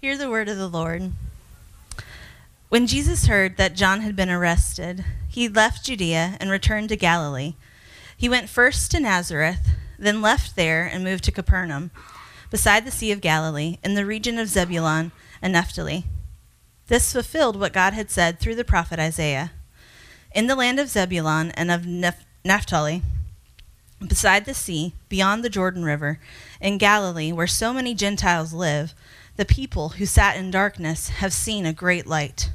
Hear the word of the Lord. When Jesus heard that John had been arrested, he left Judea and returned to Galilee. He went first to Nazareth, then left there and moved to Capernaum, beside the Sea of Galilee, in the region of Zebulun and Naphtali. This fulfilled what God had said through the prophet Isaiah. In the land of Zebulun and of Naphtali, beside the sea, beyond the Jordan River, in Galilee, where so many Gentiles live, the people who sat in darkness have seen a great light.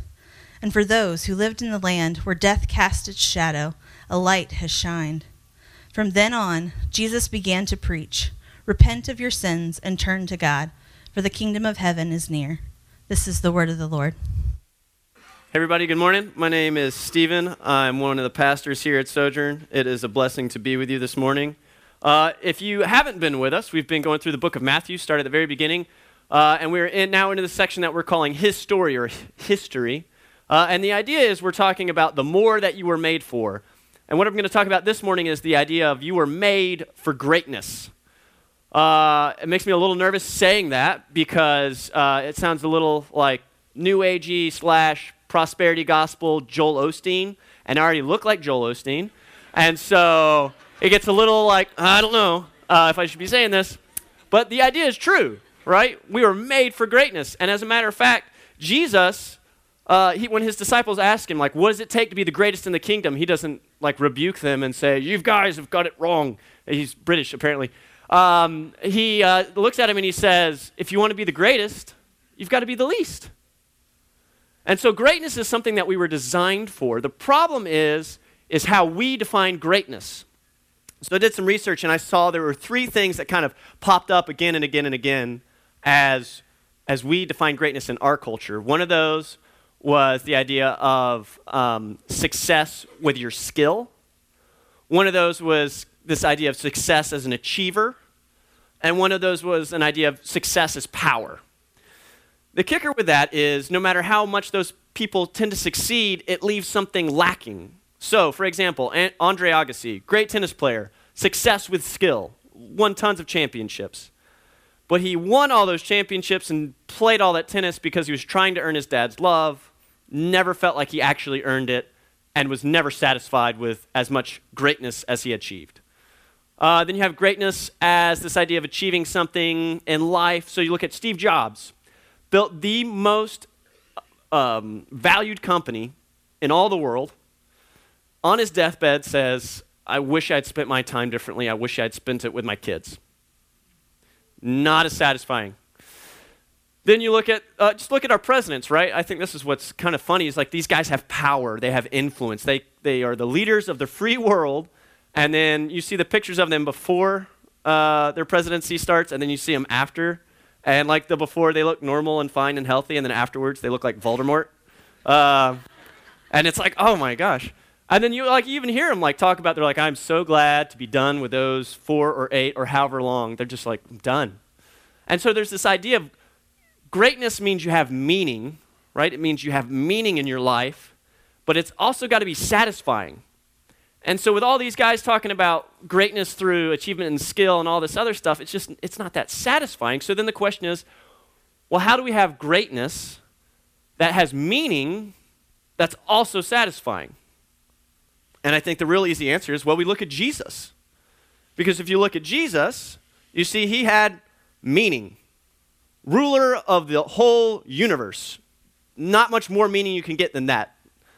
And for those who lived in the land where death cast its shadow, a light has shined. From then on, Jesus began to preach Repent of your sins and turn to God, for the kingdom of heaven is near. This is the word of the Lord. Hey everybody, good morning. My name is Stephen. I'm one of the pastors here at Sojourn. It is a blessing to be with you this morning. Uh, if you haven't been with us, we've been going through the book of Matthew, started at the very beginning. Uh, and we're in, now into the section that we're calling His Story or History. Uh, and the idea is we're talking about the more that you were made for. And what I'm going to talk about this morning is the idea of you were made for greatness. Uh, it makes me a little nervous saying that because uh, it sounds a little like New Agey slash prosperity gospel Joel Osteen, and I already look like Joel Osteen. And so it gets a little like, I don't know uh, if I should be saying this, but the idea is true right? We were made for greatness. And as a matter of fact, Jesus, uh, he, when his disciples ask him, like, what does it take to be the greatest in the kingdom? He doesn't, like, rebuke them and say, you guys have got it wrong. He's British, apparently. Um, he uh, looks at him and he says, if you want to be the greatest, you've got to be the least. And so greatness is something that we were designed for. The problem is, is how we define greatness. So I did some research and I saw there were three things that kind of popped up again and again and again as, as we define greatness in our culture. One of those was the idea of um, success with your skill. One of those was this idea of success as an achiever. And one of those was an idea of success as power. The kicker with that is no matter how much those people tend to succeed, it leaves something lacking. So, for example, Andre Agassi, great tennis player, success with skill, won tons of championships. But he won all those championships and played all that tennis because he was trying to earn his dad's love, never felt like he actually earned it, and was never satisfied with as much greatness as he achieved. Uh, then you have greatness as this idea of achieving something in life. So you look at Steve Jobs, built the most um, valued company in all the world. On his deathbed, says, "I wish I'd spent my time differently. I wish I'd spent it with my kids." Not as satisfying. Then you look at, uh, just look at our presidents, right? I think this is what's kind of funny is like these guys have power, they have influence, they, they are the leaders of the free world. And then you see the pictures of them before uh, their presidency starts, and then you see them after. And like the before, they look normal and fine and healthy, and then afterwards, they look like Voldemort. Uh, and it's like, oh my gosh. And then you like even hear them like talk about they're like I'm so glad to be done with those 4 or 8 or however long. They're just like done. And so there's this idea of greatness means you have meaning, right? It means you have meaning in your life, but it's also got to be satisfying. And so with all these guys talking about greatness through achievement and skill and all this other stuff, it's just it's not that satisfying. So then the question is, well, how do we have greatness that has meaning that's also satisfying? And I think the real easy answer is well, we look at Jesus. Because if you look at Jesus, you see he had meaning. Ruler of the whole universe. Not much more meaning you can get than that.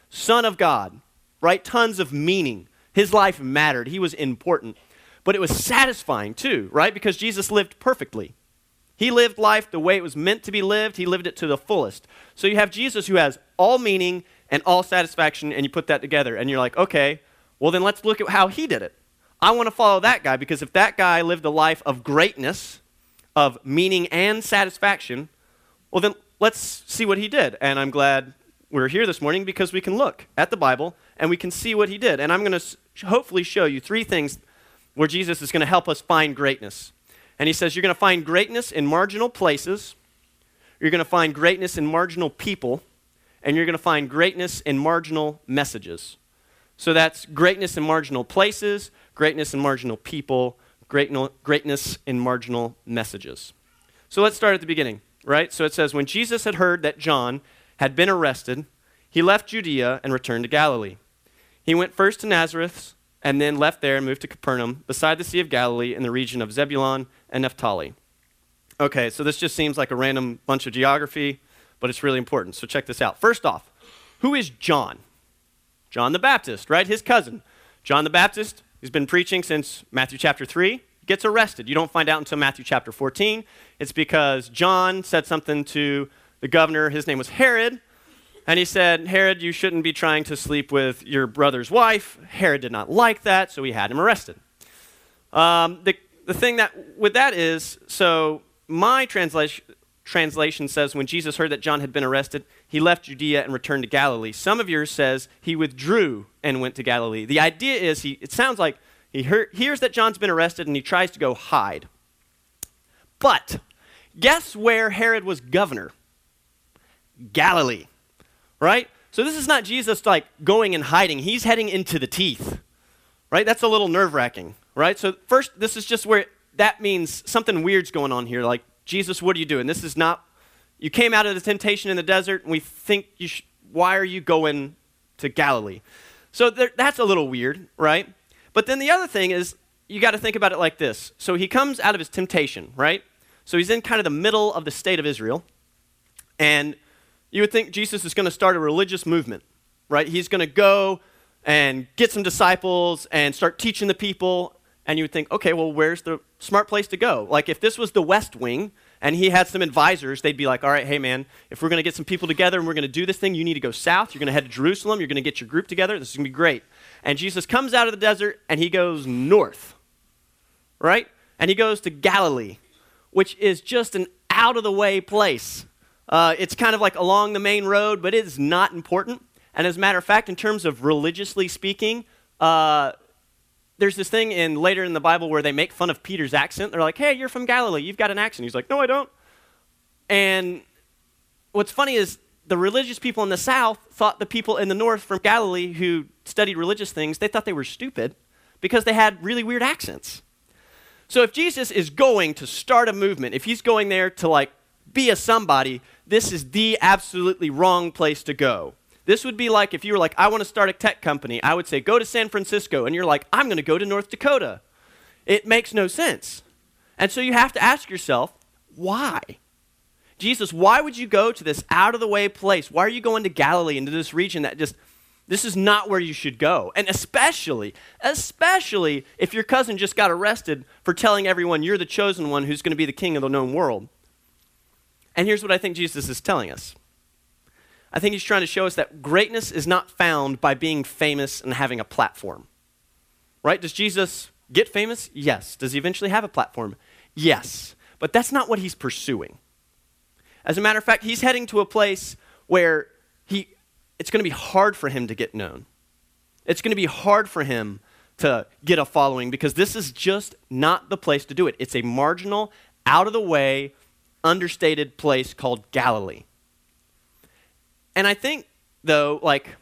Son of God, right? Tons of meaning. His life mattered, he was important. But it was satisfying too, right? Because Jesus lived perfectly. He lived life the way it was meant to be lived, he lived it to the fullest. So you have Jesus who has all meaning and all satisfaction, and you put that together, and you're like, okay, well, then let's look at how he did it. I want to follow that guy because if that guy lived a life of greatness, of meaning and satisfaction, well, then let's see what he did. And I'm glad we're here this morning because we can look at the Bible and we can see what he did. And I'm going to hopefully show you three things where Jesus is going to help us find greatness. And he says, You're going to find greatness in marginal places, you're going to find greatness in marginal people, and you're going to find greatness in marginal messages. So that's greatness in marginal places, greatness in marginal people, greatness in marginal messages. So let's start at the beginning. right? So it says, When Jesus had heard that John had been arrested, he left Judea and returned to Galilee. He went first to Nazareth and then left there and moved to Capernaum, beside the Sea of Galilee in the region of Zebulun and Naphtali. Okay, so this just seems like a random bunch of geography, but it's really important. So check this out. First off, who is John? John the Baptist, right? His cousin. John the Baptist, he's been preaching since Matthew chapter 3, gets arrested. You don't find out until Matthew chapter 14. It's because John said something to the governor. His name was Herod. And he said, Herod, you shouldn't be trying to sleep with your brother's wife. Herod did not like that, so he had him arrested. Um, the, the thing that with that is, so my translation, translation says when Jesus heard that John had been arrested, he left Judea and returned to Galilee. Some of yours says he withdrew and went to Galilee. The idea is he, it sounds like he hear, hears that John's been arrested and he tries to go hide. But guess where Herod was governor? Galilee right? So this is not Jesus like going and hiding. He's heading into the teeth, right? That's a little nerve wracking, right? So first, this is just where that means something weird's going on here. Like, Jesus, what are you doing? This is not, you came out of the temptation in the desert, and we think you sh- why are you going to Galilee? So there, that's a little weird, right? But then the other thing is, you got to think about it like this. So he comes out of his temptation, right? So he's in kind of the middle of the state of Israel, and you would think Jesus is going to start a religious movement, right? He's going to go and get some disciples and start teaching the people. And you would think, okay, well, where's the smart place to go? Like, if this was the West Wing and he had some advisors, they'd be like, all right, hey, man, if we're going to get some people together and we're going to do this thing, you need to go south. You're going to head to Jerusalem. You're going to get your group together. This is going to be great. And Jesus comes out of the desert and he goes north, right? And he goes to Galilee, which is just an out of the way place. Uh, it's kind of like along the main road, but it is not important. And as a matter of fact, in terms of religiously speaking, uh, there's this thing in later in the Bible where they make fun of Peter's accent. They're like, "Hey, you're from Galilee. You've got an accent." He's like, "No, I don't." And what's funny is the religious people in the South thought the people in the North from Galilee who studied religious things, they thought they were stupid because they had really weird accents. So if Jesus is going to start a movement, if he's going there to like be a somebody, this is the absolutely wrong place to go. This would be like if you were like, I want to start a tech company. I would say, go to San Francisco. And you're like, I'm going to go to North Dakota. It makes no sense. And so you have to ask yourself, why? Jesus, why would you go to this out of the way place? Why are you going to Galilee, into this region that just, this is not where you should go? And especially, especially if your cousin just got arrested for telling everyone you're the chosen one who's going to be the king of the known world. And here's what I think Jesus is telling us I think he's trying to show us that greatness is not found by being famous and having a platform. Right? Does Jesus get famous? Yes. Does he eventually have a platform? Yes. But that's not what he's pursuing. As a matter of fact, he's heading to a place where he, it's going to be hard for him to get known. It's going to be hard for him to get a following because this is just not the place to do it. It's a marginal, out of the way, understated place called Galilee. And I think, though, like,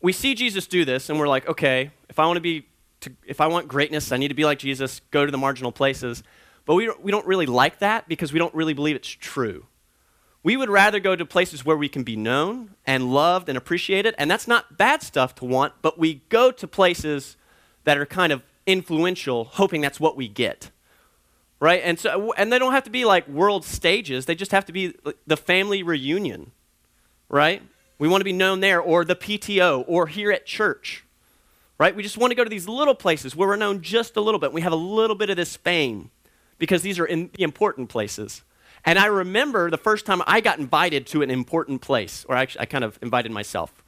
we see Jesus do this, and we're like, okay, if I want to be, to, if I want greatness, I need to be like Jesus, go to the marginal places. But we we don't really like that because we don't really believe it's true. We would rather go to places where we can be known and loved and appreciated, and that's not bad stuff to want, but we go to places that are kind of influential, hoping that's what we get right? And so, and they don't have to be like world stages. They just have to be the family reunion, right? We want to be known there, or the PTO, or here at church, right? We just want to go to these little places where we're known just a little bit. We have a little bit of this fame because these are in the important places. And I remember the first time I got invited to an important place, or actually, I kind of invited myself,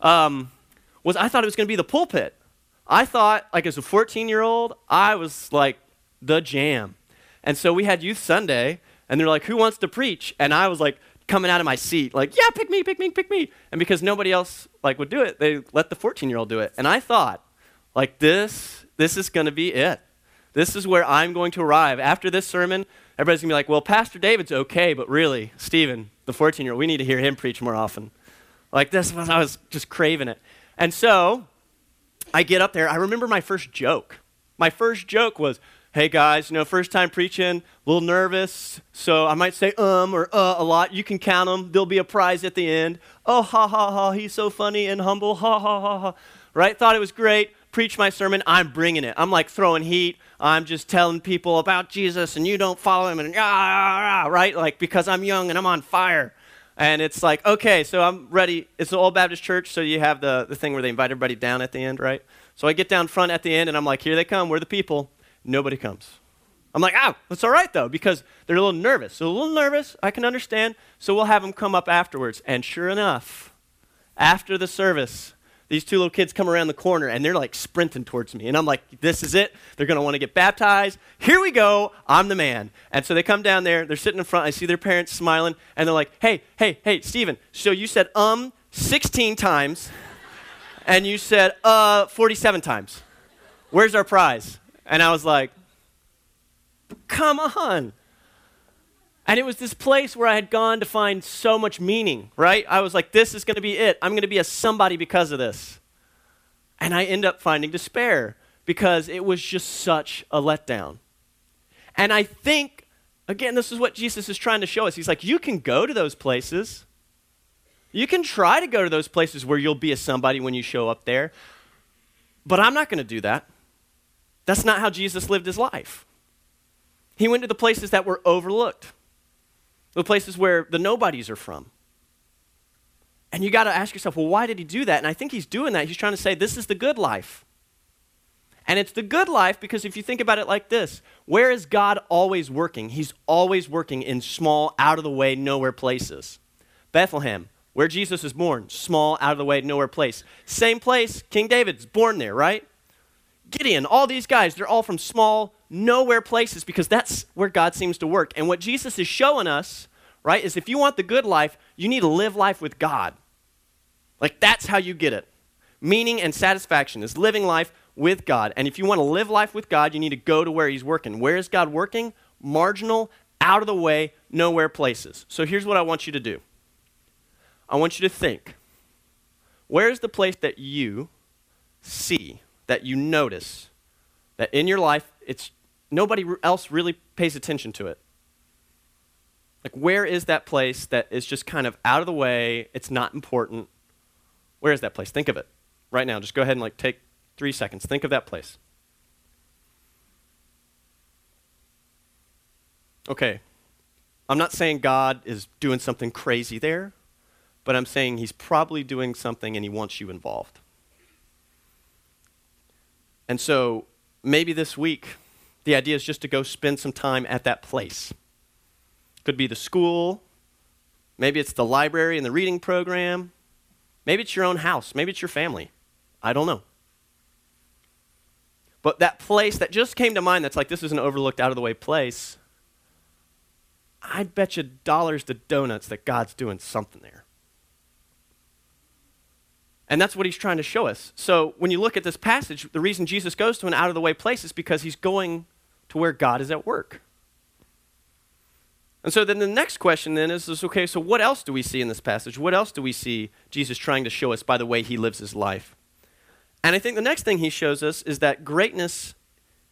um, was I thought it was going to be the pulpit. I thought, like as a 14 year old, I was like the jam. And so we had Youth Sunday, and they're like, Who wants to preach? And I was like, coming out of my seat, like, Yeah, pick me, pick me, pick me. And because nobody else like would do it, they let the 14 year old do it. And I thought, like, this, this is going to be it. This is where I'm going to arrive. After this sermon, everybody's to be like, Well, Pastor David's okay, but really, Stephen, the 14 year old, we need to hear him preach more often. Like, this was, I was just craving it. And so I get up there. I remember my first joke. My first joke was, hey guys, you know, first time preaching, a little nervous, so I might say um or uh a lot. You can count them. There'll be a prize at the end. Oh, ha ha ha, he's so funny and humble. Ha ha ha ha. Right? Thought it was great. Preach my sermon. I'm bringing it. I'm like throwing heat. I'm just telling people about Jesus and you don't follow him and ah, right? Like because I'm young and I'm on fire. And it's like, okay, so I'm ready. It's an old Baptist church, so you have the, the thing where they invite everybody down at the end, right? So I get down front at the end and I'm like, here they come. We're the people. Nobody comes. I'm like, oh, that's all right though, because they're a little nervous. So a little nervous, I can understand. So we'll have them come up afterwards. And sure enough, after the service, these two little kids come around the corner and they're like sprinting towards me. And I'm like, this is it. They're going to want to get baptized. Here we go. I'm the man. And so they come down there. They're sitting in front. I see their parents smiling. And they're like, hey, hey, hey, Stephen, so you said um 16 times and you said uh 47 times. Where's our prize? And I was like, come on. And it was this place where I had gone to find so much meaning, right? I was like, this is going to be it. I'm going to be a somebody because of this. And I end up finding despair because it was just such a letdown. And I think, again, this is what Jesus is trying to show us. He's like, you can go to those places. You can try to go to those places where you'll be a somebody when you show up there. But I'm not going to do that. That's not how Jesus lived his life. He went to the places that were overlooked, the places where the nobodies are from. And you got to ask yourself, well, why did he do that? And I think he's doing that. He's trying to say, this is the good life. And it's the good life because if you think about it like this, where is God always working? He's always working in small, out of the way, nowhere places. Bethlehem, where Jesus was born, small, out of the way, nowhere place. Same place, King David's born there, right? Gideon, all these guys, they're all from small, nowhere places because that's where God seems to work. And what Jesus is showing us, right, is if you want the good life, you need to live life with God. Like that's how you get it. Meaning and satisfaction is living life with God. And if you want to live life with God, you need to go to where He's working. Where is God working? Marginal, out of the way, nowhere places. So here's what I want you to do I want you to think where's the place that you see that you notice that in your life it's nobody else really pays attention to it. Like where is that place that is just kind of out of the way it's not important? Where is that place? Think of it right now. Just go ahead and like take three seconds. Think of that place. Okay. I'm not saying god is doing something crazy there but i'm saying he's probably doing something and he wants you involved and so maybe this week, the idea is just to go spend some time at that place. Could be the school, maybe it's the library and the reading program, maybe it's your own house, maybe it's your family. I don't know. But that place that just came to mind that's like this is an overlooked, out of the way place, I'd bet you dollars to donuts that God's doing something there. And that's what he's trying to show us. So when you look at this passage, the reason Jesus goes to an out of the way place is because he's going to where God is at work. And so then the next question then is, is okay, so what else do we see in this passage? What else do we see Jesus trying to show us by the way he lives his life? And I think the next thing he shows us is that greatness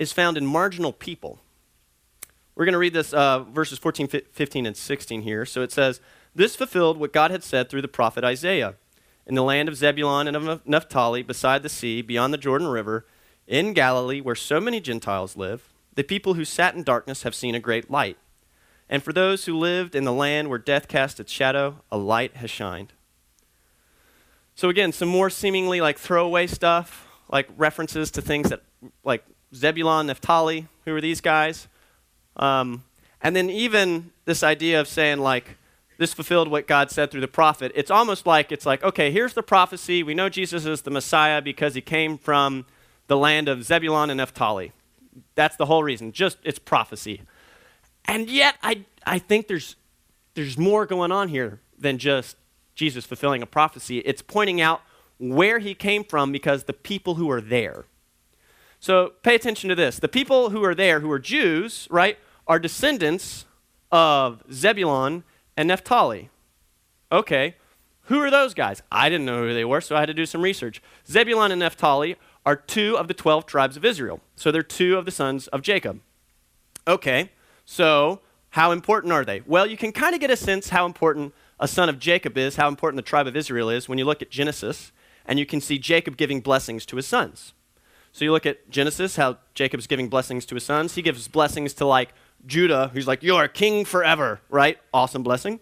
is found in marginal people. We're going to read this uh, verses 14, 15, and 16 here. So it says, This fulfilled what God had said through the prophet Isaiah in the land of Zebulun and of Naphtali, beside the sea, beyond the Jordan River, in Galilee, where so many Gentiles live, the people who sat in darkness have seen a great light. And for those who lived in the land where death cast its shadow, a light has shined. So, again, some more seemingly like throwaway stuff, like references to things that, like Zebulun, Naphtali, who are these guys? Um, and then even this idea of saying, like, this fulfilled what God said through the prophet. It's almost like it's like, okay, here's the prophecy. We know Jesus is the Messiah because he came from the land of Zebulun and Naphtali. That's the whole reason. Just it's prophecy. And yet I I think there's there's more going on here than just Jesus fulfilling a prophecy. It's pointing out where he came from because the people who are there. So pay attention to this. The people who are there, who are Jews, right, are descendants of Zebulun and Naphtali. Okay, who are those guys? I didn't know who they were, so I had to do some research. Zebulun and Naphtali are two of the 12 tribes of Israel. So they're two of the sons of Jacob. Okay, so how important are they? Well, you can kind of get a sense how important a son of Jacob is, how important the tribe of Israel is, when you look at Genesis, and you can see Jacob giving blessings to his sons. So you look at Genesis, how Jacob's giving blessings to his sons. He gives blessings to like Judah, who's like, You are king forever, right? Awesome blessing.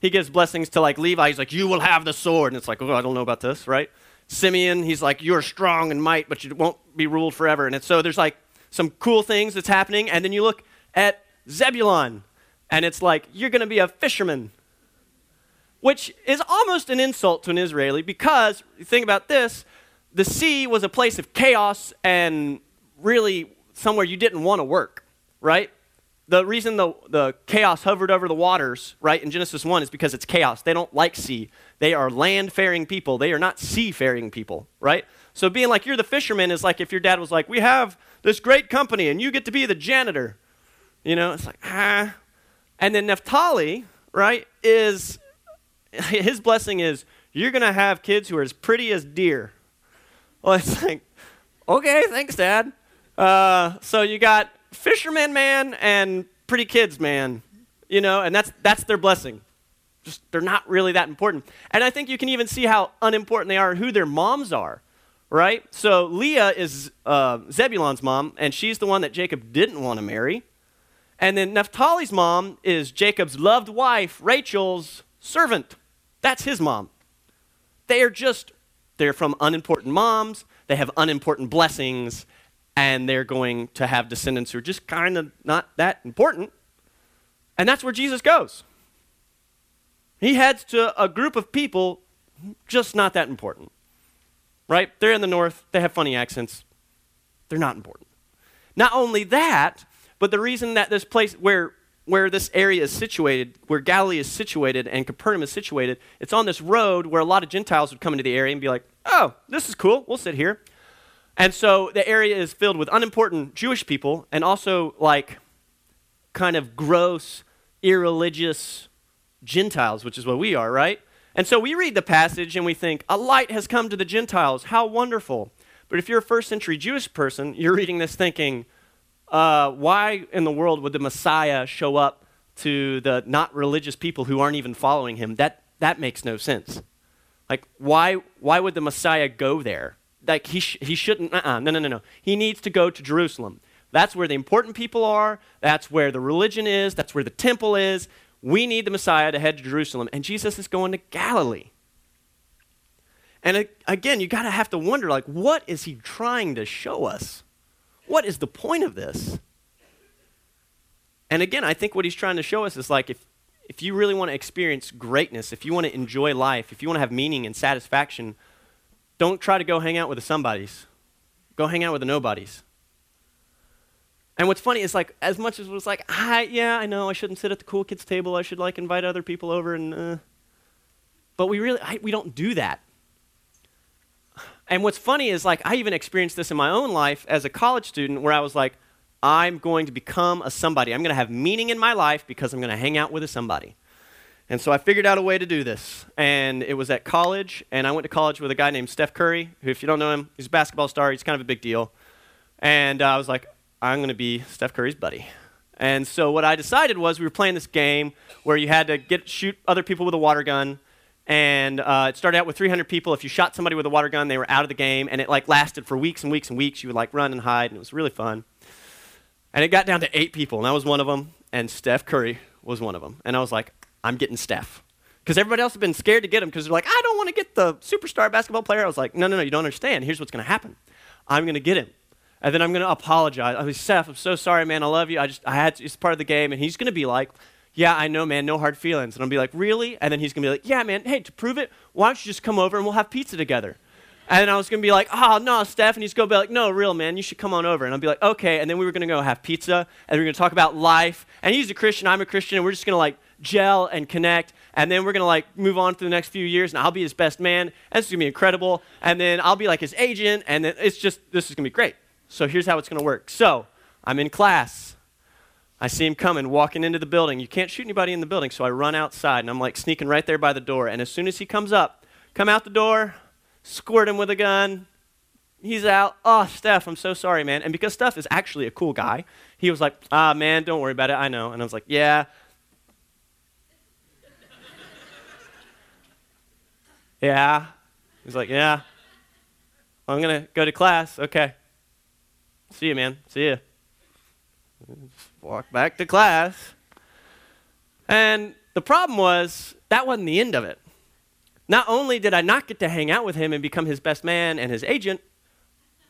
He gives blessings to like Levi, he's like, You will have the sword. And it's like, Oh, I don't know about this, right? Simeon, he's like, You're strong and might, but you won't be ruled forever. And it's, so there's like some cool things that's happening. And then you look at Zebulon, and it's like, You're going to be a fisherman, which is almost an insult to an Israeli because, think about this, the sea was a place of chaos and really somewhere you didn't want to work, right? The reason the, the chaos hovered over the waters, right, in Genesis 1 is because it's chaos. They don't like sea. They are land faring people. They are not sea faring people, right? So being like you're the fisherman is like if your dad was like, We have this great company and you get to be the janitor. You know, it's like, ah. And then Naphtali, right, is his blessing is you're going to have kids who are as pretty as deer. Well, it's like, okay, thanks, Dad. Uh, so you got fisherman man and pretty kids man, you know, and that's that's their blessing. Just they're not really that important. And I think you can even see how unimportant they are and who their moms are, right? So Leah is uh, Zebulon's mom, and she's the one that Jacob didn't want to marry. And then Naphtali's mom is Jacob's loved wife, Rachel's servant. That's his mom. They are just, they're from unimportant moms, they have unimportant blessings, and they're going to have descendants who are just kind of not that important. And that's where Jesus goes. He heads to a group of people just not that important. Right? They're in the north, they have funny accents. They're not important. Not only that, but the reason that this place where where this area is situated, where Galilee is situated and Capernaum is situated, it's on this road where a lot of Gentiles would come into the area and be like, oh, this is cool, we'll sit here. And so the area is filled with unimportant Jewish people and also like kind of gross, irreligious Gentiles, which is what we are, right? And so we read the passage and we think, a light has come to the Gentiles. How wonderful. But if you're a first century Jewish person, you're reading this thinking, uh, why in the world would the Messiah show up to the not religious people who aren't even following him? That, that makes no sense. Like, why, why would the Messiah go there? Like, he, sh- he shouldn't, uh-uh, no, no, no, no. He needs to go to Jerusalem. That's where the important people are. That's where the religion is. That's where the temple is. We need the Messiah to head to Jerusalem. And Jesus is going to Galilee. And again, you got to have to wonder, like, what is he trying to show us? What is the point of this? And again, I think what he's trying to show us is like if, if you really want to experience greatness, if you want to enjoy life, if you want to have meaning and satisfaction, don't try to go hang out with the somebodies. Go hang out with the nobodies. And what's funny is like as much as it was like, I yeah, I know I shouldn't sit at the cool kids table. I should like invite other people over and uh, but we really I, we don't do that. And what's funny is, like, I even experienced this in my own life as a college student where I was like, I'm going to become a somebody. I'm going to have meaning in my life because I'm going to hang out with a somebody. And so I figured out a way to do this. And it was at college, and I went to college with a guy named Steph Curry, who, if you don't know him, he's a basketball star. He's kind of a big deal. And uh, I was like, I'm going to be Steph Curry's buddy. And so what I decided was we were playing this game where you had to get shoot other people with a water gun and uh, it started out with 300 people. If you shot somebody with a water gun, they were out of the game, and it like lasted for weeks and weeks and weeks. You would like run and hide, and it was really fun. And it got down to eight people, and I was one of them, and Steph Curry was one of them. And I was like, I'm getting Steph. Because everybody else had been scared to get him because they're like, I don't want to get the superstar basketball player. I was like, no, no, no, you don't understand. Here's what's going to happen. I'm going to get him. And then I'm going to apologize. I was Steph, I'm so sorry, man. I love you. I just, I had to, it's part of the game. And he's going to be like, yeah, I know, man, no hard feelings. And I'll be like, really? And then he's going to be like, yeah, man, hey, to prove it, why don't you just come over and we'll have pizza together? And I was going to be like, oh, no, Steph. And he's going to be like, no, real, man, you should come on over. And I'll be like, okay. And then we were going to go have pizza and we are going to talk about life. And he's a Christian, I'm a Christian, and we're just going to like gel and connect. And then we're going to like move on for the next few years and I'll be his best man. And it's going to be incredible. And then I'll be like his agent. And then it's just, this is going to be great. So here's how it's going to work. So I'm in class I see him coming, walking into the building. You can't shoot anybody in the building, so I run outside and I'm like sneaking right there by the door. And as soon as he comes up, come out the door, squirt him with a gun, he's out. Oh, Steph, I'm so sorry, man. And because Steph is actually a cool guy, he was like, ah, man, don't worry about it. I know. And I was like, yeah. Yeah. He's like, yeah. I'm going to go to class. Okay. See you, man. See you. walk back to class. And the problem was, that wasn't the end of it. Not only did I not get to hang out with him and become his best man and his agent,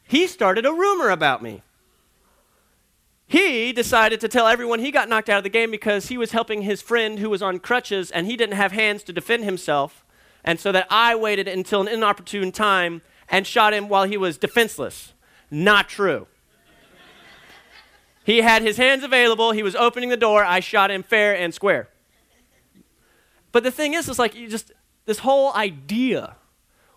he started a rumor about me. He decided to tell everyone he got knocked out of the game because he was helping his friend who was on crutches and he didn't have hands to defend himself. And so that I waited until an inopportune time and shot him while he was defenseless. Not true. he had his hands available, he was opening the door, I shot him fair and square. But the thing is, it's like you just, this whole idea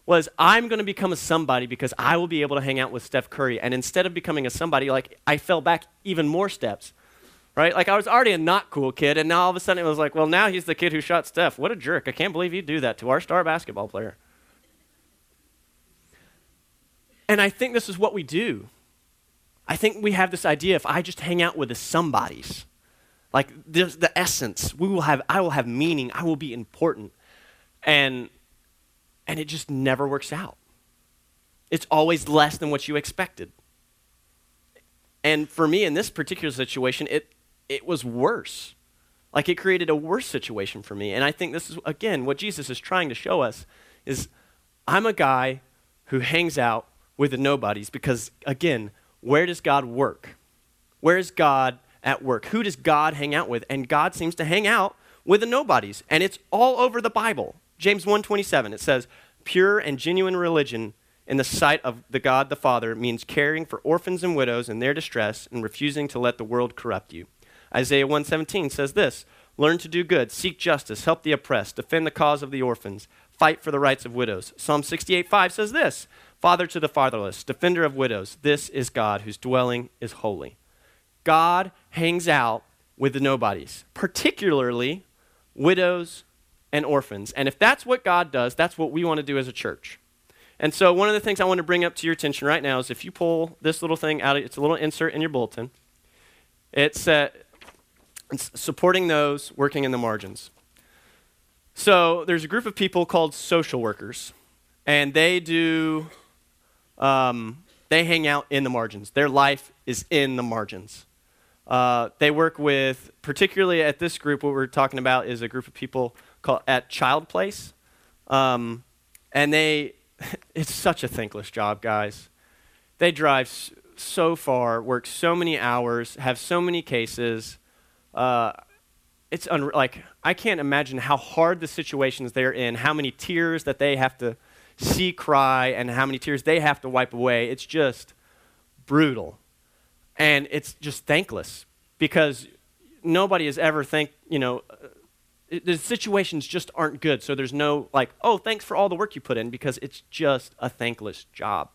was I'm going to become a somebody because I will be able to hang out with Steph Curry. And instead of becoming a somebody, like I fell back even more steps, right? Like I was already a not cool kid, and now all of a sudden it was like, well, now he's the kid who shot Steph. What a jerk! I can't believe you'd do that to our star basketball player. And I think this is what we do. I think we have this idea if I just hang out with the somebodies, like the essence. We will have, I will have meaning. I will be important. And, and it just never works out. It's always less than what you expected. And for me, in this particular situation, it, it was worse. Like it created a worse situation for me. And I think this is, again, what Jesus is trying to show us is I'm a guy who hangs out with the nobodies because, again, where does God work? Where is God at work? Who does God hang out with? And God seems to hang out with the nobodies, and it's all over the Bible. James 1:27 it says, "Pure and genuine religion in the sight of the God the Father means caring for orphans and widows in their distress and refusing to let the world corrupt you." Isaiah 1:17 says this, "Learn to do good, seek justice, help the oppressed, defend the cause of the orphans, fight for the rights of widows." Psalm 68:5 says this, "Father to the fatherless, defender of widows, this is God whose dwelling is holy." God hangs out with the nobodies, particularly widows and orphans. And if that's what God does, that's what we want to do as a church. And so, one of the things I want to bring up to your attention right now is if you pull this little thing out, it's a little insert in your bulletin. It's, uh, it's supporting those working in the margins. So, there's a group of people called social workers, and they do, um, they hang out in the margins. Their life is in the margins. Uh, they work with, particularly at this group, what we're talking about is a group of people called at Child Place. Um, and they, it's such a thankless job, guys. They drive so far, work so many hours, have so many cases. Uh, it's un- like, I can't imagine how hard the situations they're in, how many tears that they have to see cry, and how many tears they have to wipe away. It's just brutal. And it's just thankless because nobody has ever thanked, you know, it, the situations just aren't good. So there's no like, oh, thanks for all the work you put in because it's just a thankless job.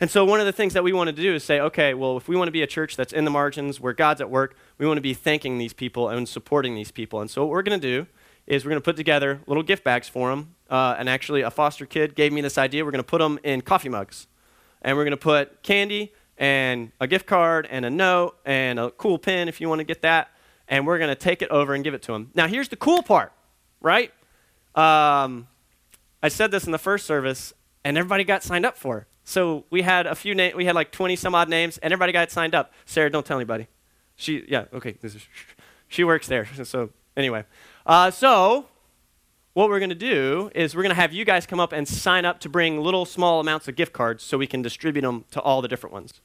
And so one of the things that we want to do is say, okay, well, if we want to be a church that's in the margins where God's at work, we want to be thanking these people and supporting these people. And so what we're going to do is we're going to put together little gift bags for them. Uh, and actually, a foster kid gave me this idea. We're going to put them in coffee mugs. And we're going to put candy and a gift card and a note and a cool pen if you want to get that. And we're going to take it over and give it to them. Now, here's the cool part, right? Um, I said this in the first service, and everybody got signed up for. It. So we had a few names. We had like 20 some odd names, and everybody got signed up. Sarah, don't tell anybody. She, yeah, okay. Is, she works there. So anyway, uh, so what we're going to do is we're going to have you guys come up and sign up to bring little small amounts of gift cards so we can distribute them to all the different ones.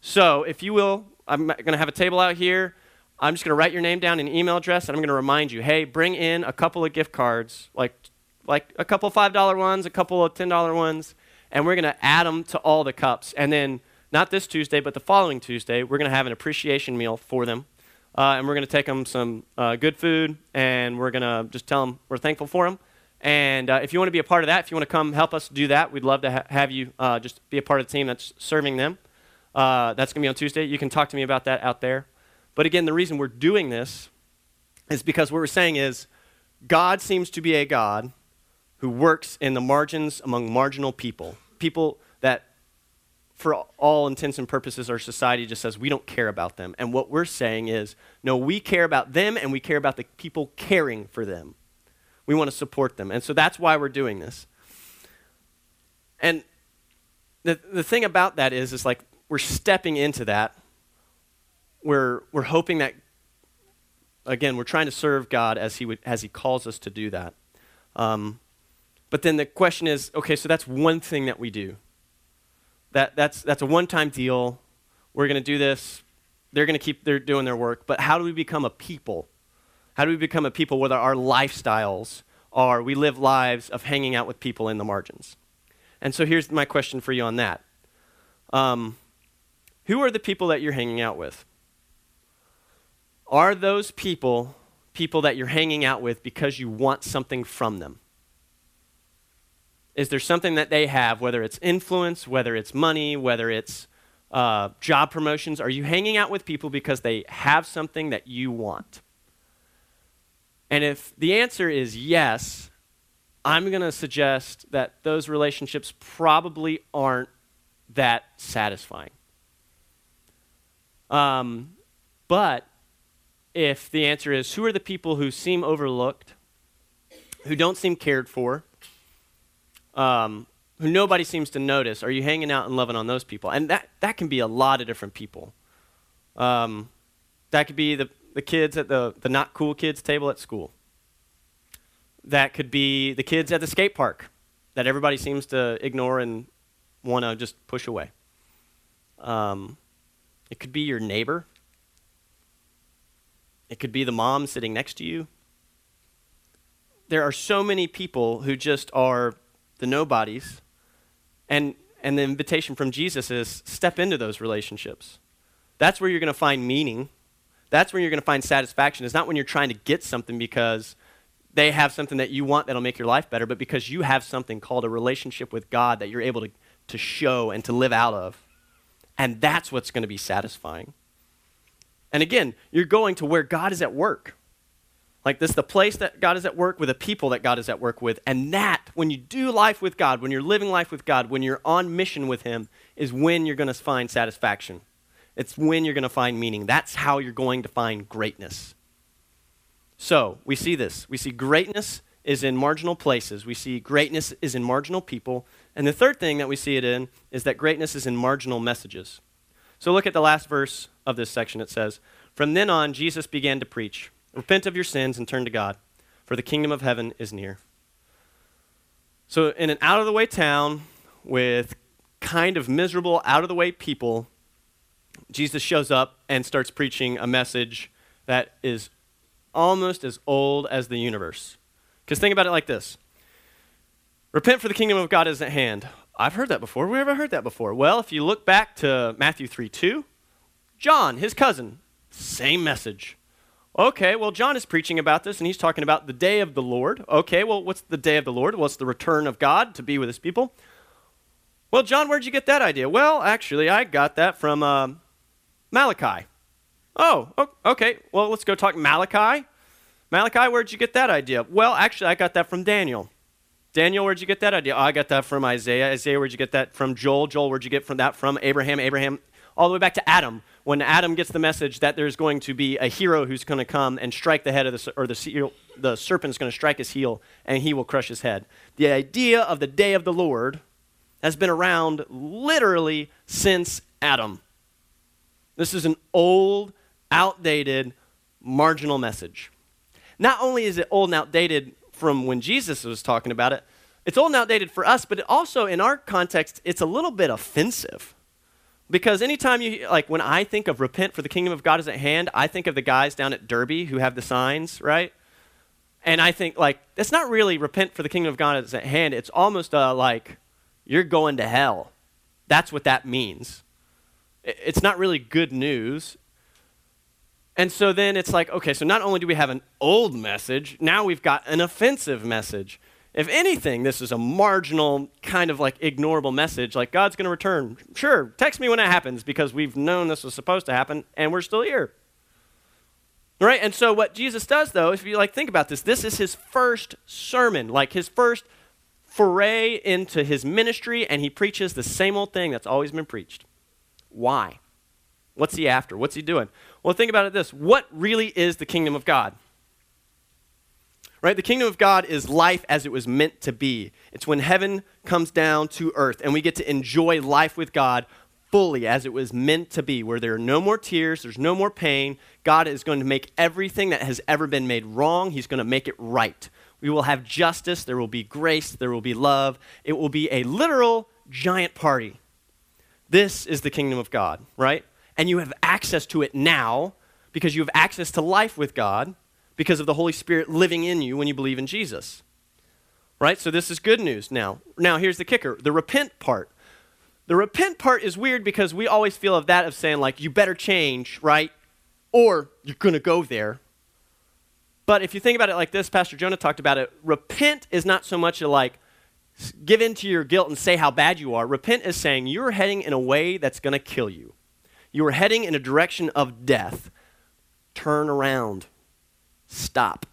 So, if you will, I'm going to have a table out here. I'm just going to write your name down and email address, and I'm going to remind you, hey, bring in a couple of gift cards, like like a couple five dollar ones, a couple of ten dollar ones, and we're going to add them to all the cups. And then not this Tuesday, but the following Tuesday, we're going to have an appreciation meal for them, uh, and we're going to take them some uh, good food, and we're going to just tell them we're thankful for them. And uh, if you want to be a part of that, if you want to come help us do that, we'd love to ha- have you uh, just be a part of the team that's serving them. Uh, that's going to be on Tuesday. You can talk to me about that out there. But again, the reason we're doing this is because what we're saying is God seems to be a God who works in the margins among marginal people, people that for all intents and purposes, our society just says we don't care about them. And what we're saying is, no, we care about them and we care about the people caring for them. We want to support them. And so that's why we're doing this. And the, the thing about that is, is like we're stepping into that. We're, we're hoping that, again, we're trying to serve God as He, would, as he calls us to do that. Um, but then the question is okay, so that's one thing that we do that, that's, that's a one time deal. We're going to do this. They're going to keep their, doing their work. But how do we become a people? How do we become a people where our lifestyles are we live lives of hanging out with people in the margins? And so here's my question for you on that. Um, who are the people that you're hanging out with? Are those people people that you're hanging out with because you want something from them? Is there something that they have, whether it's influence, whether it's money, whether it's uh, job promotions? Are you hanging out with people because they have something that you want? And if the answer is yes, I'm going to suggest that those relationships probably aren't that satisfying. Um, but if the answer is who are the people who seem overlooked, who don't seem cared for, um, who nobody seems to notice, are you hanging out and loving on those people? And that, that can be a lot of different people. Um, that could be the, the kids at the, the not cool kids table at school. That could be the kids at the skate park that everybody seems to ignore and want to just push away. Um, it could be your neighbor. It could be the mom sitting next to you. There are so many people who just are the nobodies. And, and the invitation from Jesus is step into those relationships. That's where you're going to find meaning. That's where you're going to find satisfaction. It's not when you're trying to get something because they have something that you want that'll make your life better, but because you have something called a relationship with God that you're able to, to show and to live out of. And that's what's going to be satisfying. And again, you're going to where God is at work. Like this, the place that God is at work with the people that God is at work with. And that, when you do life with God, when you're living life with God, when you're on mission with Him, is when you're going to find satisfaction. It's when you're going to find meaning. That's how you're going to find greatness. So, we see this. We see greatness is in marginal places, we see greatness is in marginal people. And the third thing that we see it in is that greatness is in marginal messages. So, look at the last verse of this section. It says, From then on, Jesus began to preach. Repent of your sins and turn to God, for the kingdom of heaven is near. So, in an out of the way town with kind of miserable, out of the way people, Jesus shows up and starts preaching a message that is almost as old as the universe. Because think about it like this Repent, for the kingdom of God is at hand. I've heard that before. Have I heard that before? Well, if you look back to Matthew 3 2, John, his cousin, same message. Okay, well, John is preaching about this and he's talking about the day of the Lord. Okay, well, what's the day of the Lord? What's the return of God to be with his people? Well, John, where'd you get that idea? Well, actually, I got that from uh, Malachi. Oh, okay. Well, let's go talk Malachi. Malachi, where'd you get that idea? Well, actually, I got that from Daniel. Daniel, where'd you get that idea? Oh, I got that from Isaiah. Isaiah, where'd you get that from Joel? Joel, where'd you get from that from Abraham? Abraham, all the way back to Adam when Adam gets the message that there's going to be a hero who's going to come and strike the head of the, or the, the serpent's going to strike his heel and he will crush his head. The idea of the day of the Lord has been around literally since Adam. This is an old, outdated, marginal message. Not only is it old and outdated from when Jesus was talking about it, it's old and outdated for us, but also, in our context, it's a little bit offensive. Because anytime you, like when I think of repent for the kingdom of God is at hand, I think of the guys down at Derby who have the signs, right? And I think, like, that's not really repent for the kingdom of God is at hand. It's almost uh, like you're going to hell. That's what that means. It's not really good news. And so then it's like, okay, so not only do we have an old message, now we've got an offensive message. If anything, this is a marginal, kind of like ignorable message, like God's going to return. Sure, text me when it happens because we've known this was supposed to happen and we're still here. Right? And so what Jesus does though, if you like think about this, this is his first sermon, like his first foray into his ministry and he preaches the same old thing that's always been preached. Why? What's he after? What's he doing? Well, think about it this what really is the kingdom of God? Right? The kingdom of God is life as it was meant to be. It's when heaven comes down to earth and we get to enjoy life with God fully as it was meant to be, where there are no more tears, there's no more pain. God is going to make everything that has ever been made wrong, He's going to make it right. We will have justice, there will be grace, there will be love. It will be a literal giant party. This is the kingdom of God, right? And you have access to it now because you have access to life with God because of the Holy Spirit living in you when you believe in Jesus. Right? So this is good news now. Now here's the kicker, the repent part. The repent part is weird because we always feel of that of saying like you better change, right? Or you're going to go there. But if you think about it like this, Pastor Jonah talked about it, repent is not so much a like give in to your guilt and say how bad you are. Repent is saying you're heading in a way that's going to kill you. You are heading in a direction of death. Turn around stop.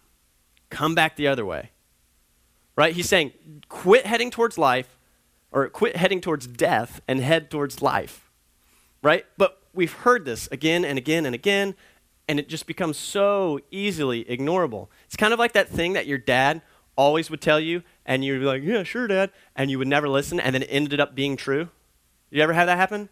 Come back the other way. Right? He's saying, quit heading towards life, or quit heading towards death and head towards life. Right? But we've heard this again and again and again, and it just becomes so easily ignorable. It's kind of like that thing that your dad always would tell you, and you'd be like, yeah, sure, dad, and you would never listen, and then it ended up being true. You ever have that happen?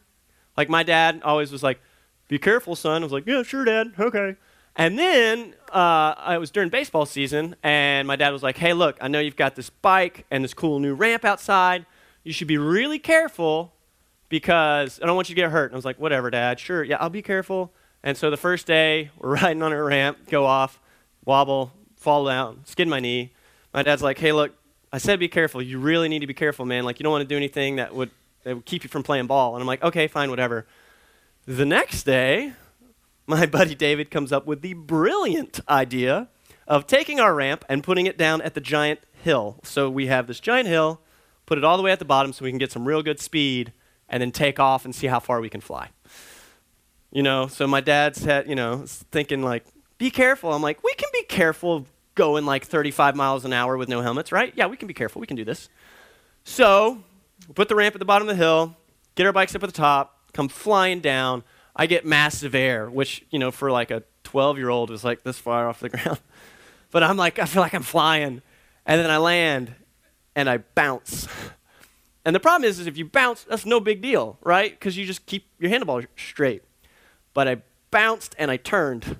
Like my dad always was like, be careful, son. I was like, yeah, sure, dad, okay. And then uh, it was during baseball season, and my dad was like, "Hey, look, I know you've got this bike and this cool new ramp outside. You should be really careful because I don't want you to get hurt." And I was like, "Whatever, Dad. Sure, yeah, I'll be careful." And so the first day, we're riding on a ramp, go off, wobble, fall down, skid my knee. My dad's like, "Hey, look, I said be careful. You really need to be careful, man. Like, you don't want to do anything that would that would keep you from playing ball." And I'm like, "Okay, fine, whatever." The next day, my buddy David comes up with the brilliant idea of taking our ramp and putting it down at the giant hill. So we have this giant hill, put it all the way at the bottom so we can get some real good speed and then take off and see how far we can fly. You know, so my dad's had, you know, thinking like, be careful. I'm like, we can be careful going like 35 miles an hour with no helmets, right? Yeah, we can be careful. We can do this. So, we put the ramp at the bottom of the hill, get our bikes up at the top, come flying down I get massive air, which, you know, for like a 12 year old is like this far off the ground. But I'm like, I feel like I'm flying. And then I land and I bounce. And the problem is, is if you bounce, that's no big deal, right? Because you just keep your handlebar straight. But I bounced and I turned.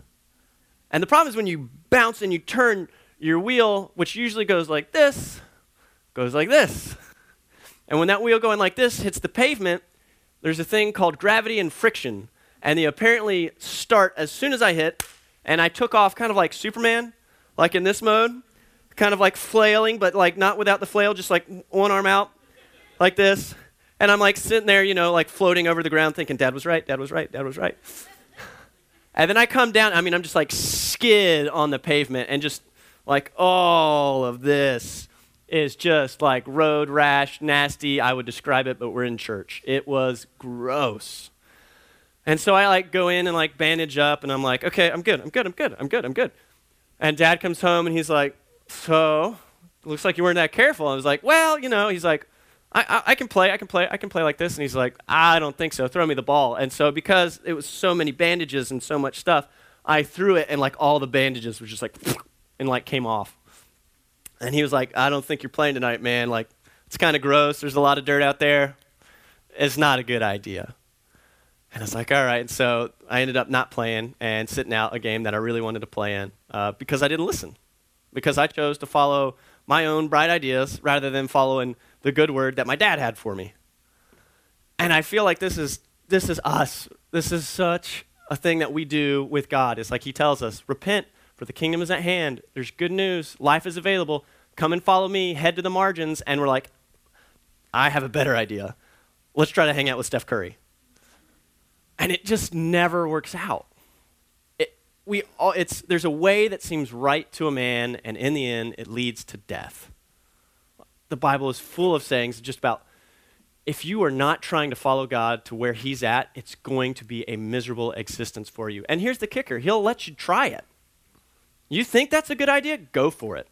And the problem is when you bounce and you turn your wheel, which usually goes like this, goes like this. And when that wheel going like this hits the pavement, there's a thing called gravity and friction and they apparently start as soon as I hit, and I took off kind of like Superman, like in this mode, kind of like flailing, but like not without the flail, just like one arm out, like this. And I'm like sitting there, you know, like floating over the ground thinking, Dad was right, Dad was right, Dad was right. and then I come down, I mean, I'm just like skid on the pavement and just like all of this is just like road rash, nasty. I would describe it, but we're in church. It was gross. And so I like go in and like bandage up, and I'm like, okay, I'm good, I'm good, I'm good, I'm good, I'm good. And dad comes home and he's like, so looks like you weren't that careful. I was like, well, you know, he's like, I, I, I, can play, I can play, I can play like this. And he's like, I don't think so. Throw me the ball. And so because it was so many bandages and so much stuff, I threw it and like all the bandages were just like and like came off. And he was like, I don't think you're playing tonight, man. Like it's kind of gross. There's a lot of dirt out there. It's not a good idea. And I was like, all right. So I ended up not playing and sitting out a game that I really wanted to play in uh, because I didn't listen. Because I chose to follow my own bright ideas rather than following the good word that my dad had for me. And I feel like this is, this is us. This is such a thing that we do with God. It's like He tells us, repent, for the kingdom is at hand. There's good news. Life is available. Come and follow me. Head to the margins. And we're like, I have a better idea. Let's try to hang out with Steph Curry and it just never works out. It, we all, it's, there's a way that seems right to a man, and in the end, it leads to death. The Bible is full of sayings just about if you are not trying to follow God to where He's at, it's going to be a miserable existence for you. And here's the kicker He'll let you try it. You think that's a good idea? Go for it.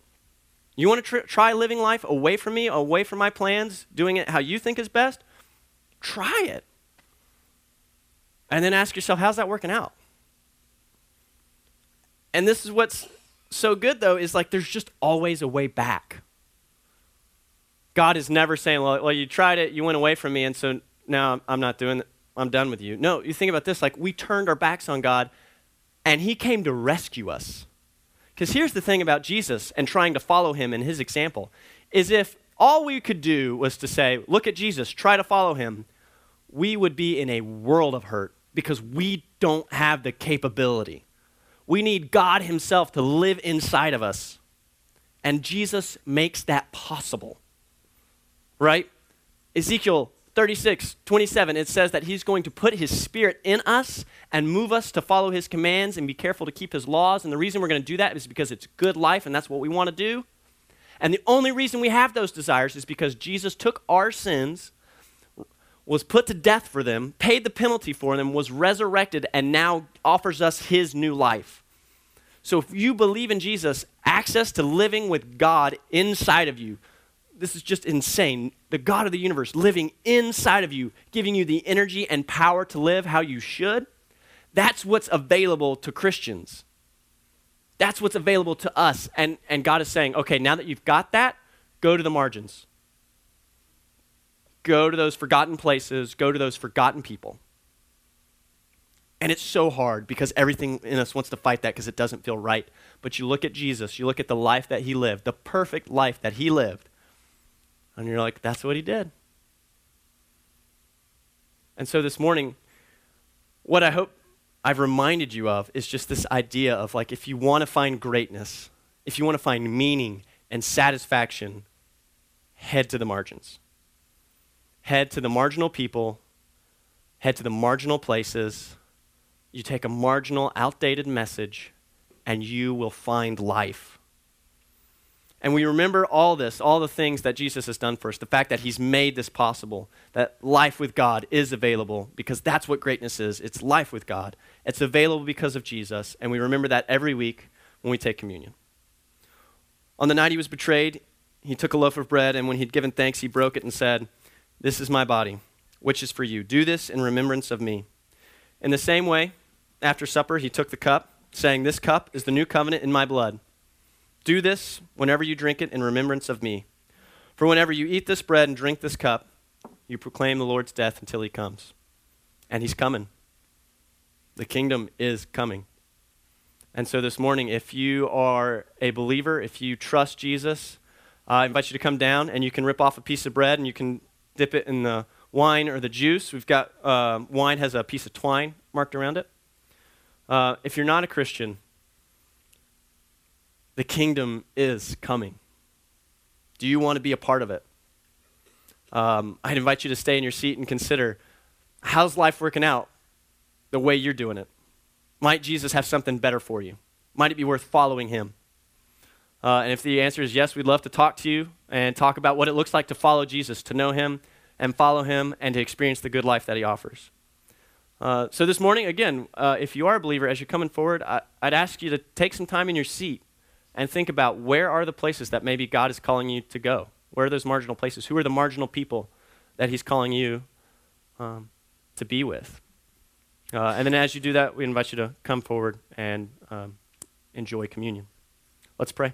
You want to tr- try living life away from me, away from my plans, doing it how you think is best? Try it. And then ask yourself, how's that working out? And this is what's so good, though, is like there's just always a way back. God is never saying, well, well, you tried it, you went away from me, and so now I'm not doing it, I'm done with you. No, you think about this like we turned our backs on God, and He came to rescue us. Because here's the thing about Jesus and trying to follow Him and His example is if all we could do was to say, look at Jesus, try to follow Him, we would be in a world of hurt because we don't have the capability. We need God Himself to live inside of us. And Jesus makes that possible. Right? Ezekiel 36, 27, it says that He's going to put His Spirit in us and move us to follow His commands and be careful to keep His laws. And the reason we're going to do that is because it's good life and that's what we want to do. And the only reason we have those desires is because Jesus took our sins was put to death for them, paid the penalty for them, was resurrected, and now offers us his new life. So if you believe in Jesus, access to living with God inside of you, this is just insane. The God of the universe living inside of you, giving you the energy and power to live how you should. That's what's available to Christians. That's what's available to us. And, and God is saying, okay, now that you've got that, go to the margins. Go to those forgotten places, go to those forgotten people. And it's so hard because everything in us wants to fight that because it doesn't feel right. But you look at Jesus, you look at the life that he lived, the perfect life that he lived, and you're like, that's what he did. And so this morning, what I hope I've reminded you of is just this idea of like, if you want to find greatness, if you want to find meaning and satisfaction, head to the margins head to the marginal people, head to the marginal places. You take a marginal, outdated message, and you will find life. And we remember all this, all the things that Jesus has done for us, the fact that he's made this possible, that life with God is available, because that's what greatness is. It's life with God. It's available because of Jesus, and we remember that every week when we take communion. On the night he was betrayed, he took a loaf of bread, and when he'd given thanks, he broke it and said, this is my body, which is for you. Do this in remembrance of me. In the same way, after supper, he took the cup, saying, This cup is the new covenant in my blood. Do this whenever you drink it in remembrance of me. For whenever you eat this bread and drink this cup, you proclaim the Lord's death until he comes. And he's coming. The kingdom is coming. And so this morning, if you are a believer, if you trust Jesus, I invite you to come down and you can rip off a piece of bread and you can dip it in the wine or the juice. We've got uh, wine has a piece of twine marked around it. Uh, if you're not a Christian, the kingdom is coming. Do you want to be a part of it? Um, I'd invite you to stay in your seat and consider how's life working out the way you're doing it? Might Jesus have something better for you? Might it be worth following him? Uh, and if the answer is yes, we'd love to talk to you and talk about what it looks like to follow Jesus, to know him and follow him, and to experience the good life that he offers. Uh, so this morning, again, uh, if you are a believer, as you're coming forward, I, I'd ask you to take some time in your seat and think about where are the places that maybe God is calling you to go? Where are those marginal places? Who are the marginal people that he's calling you um, to be with? Uh, and then as you do that, we invite you to come forward and um, enjoy communion. Let's pray.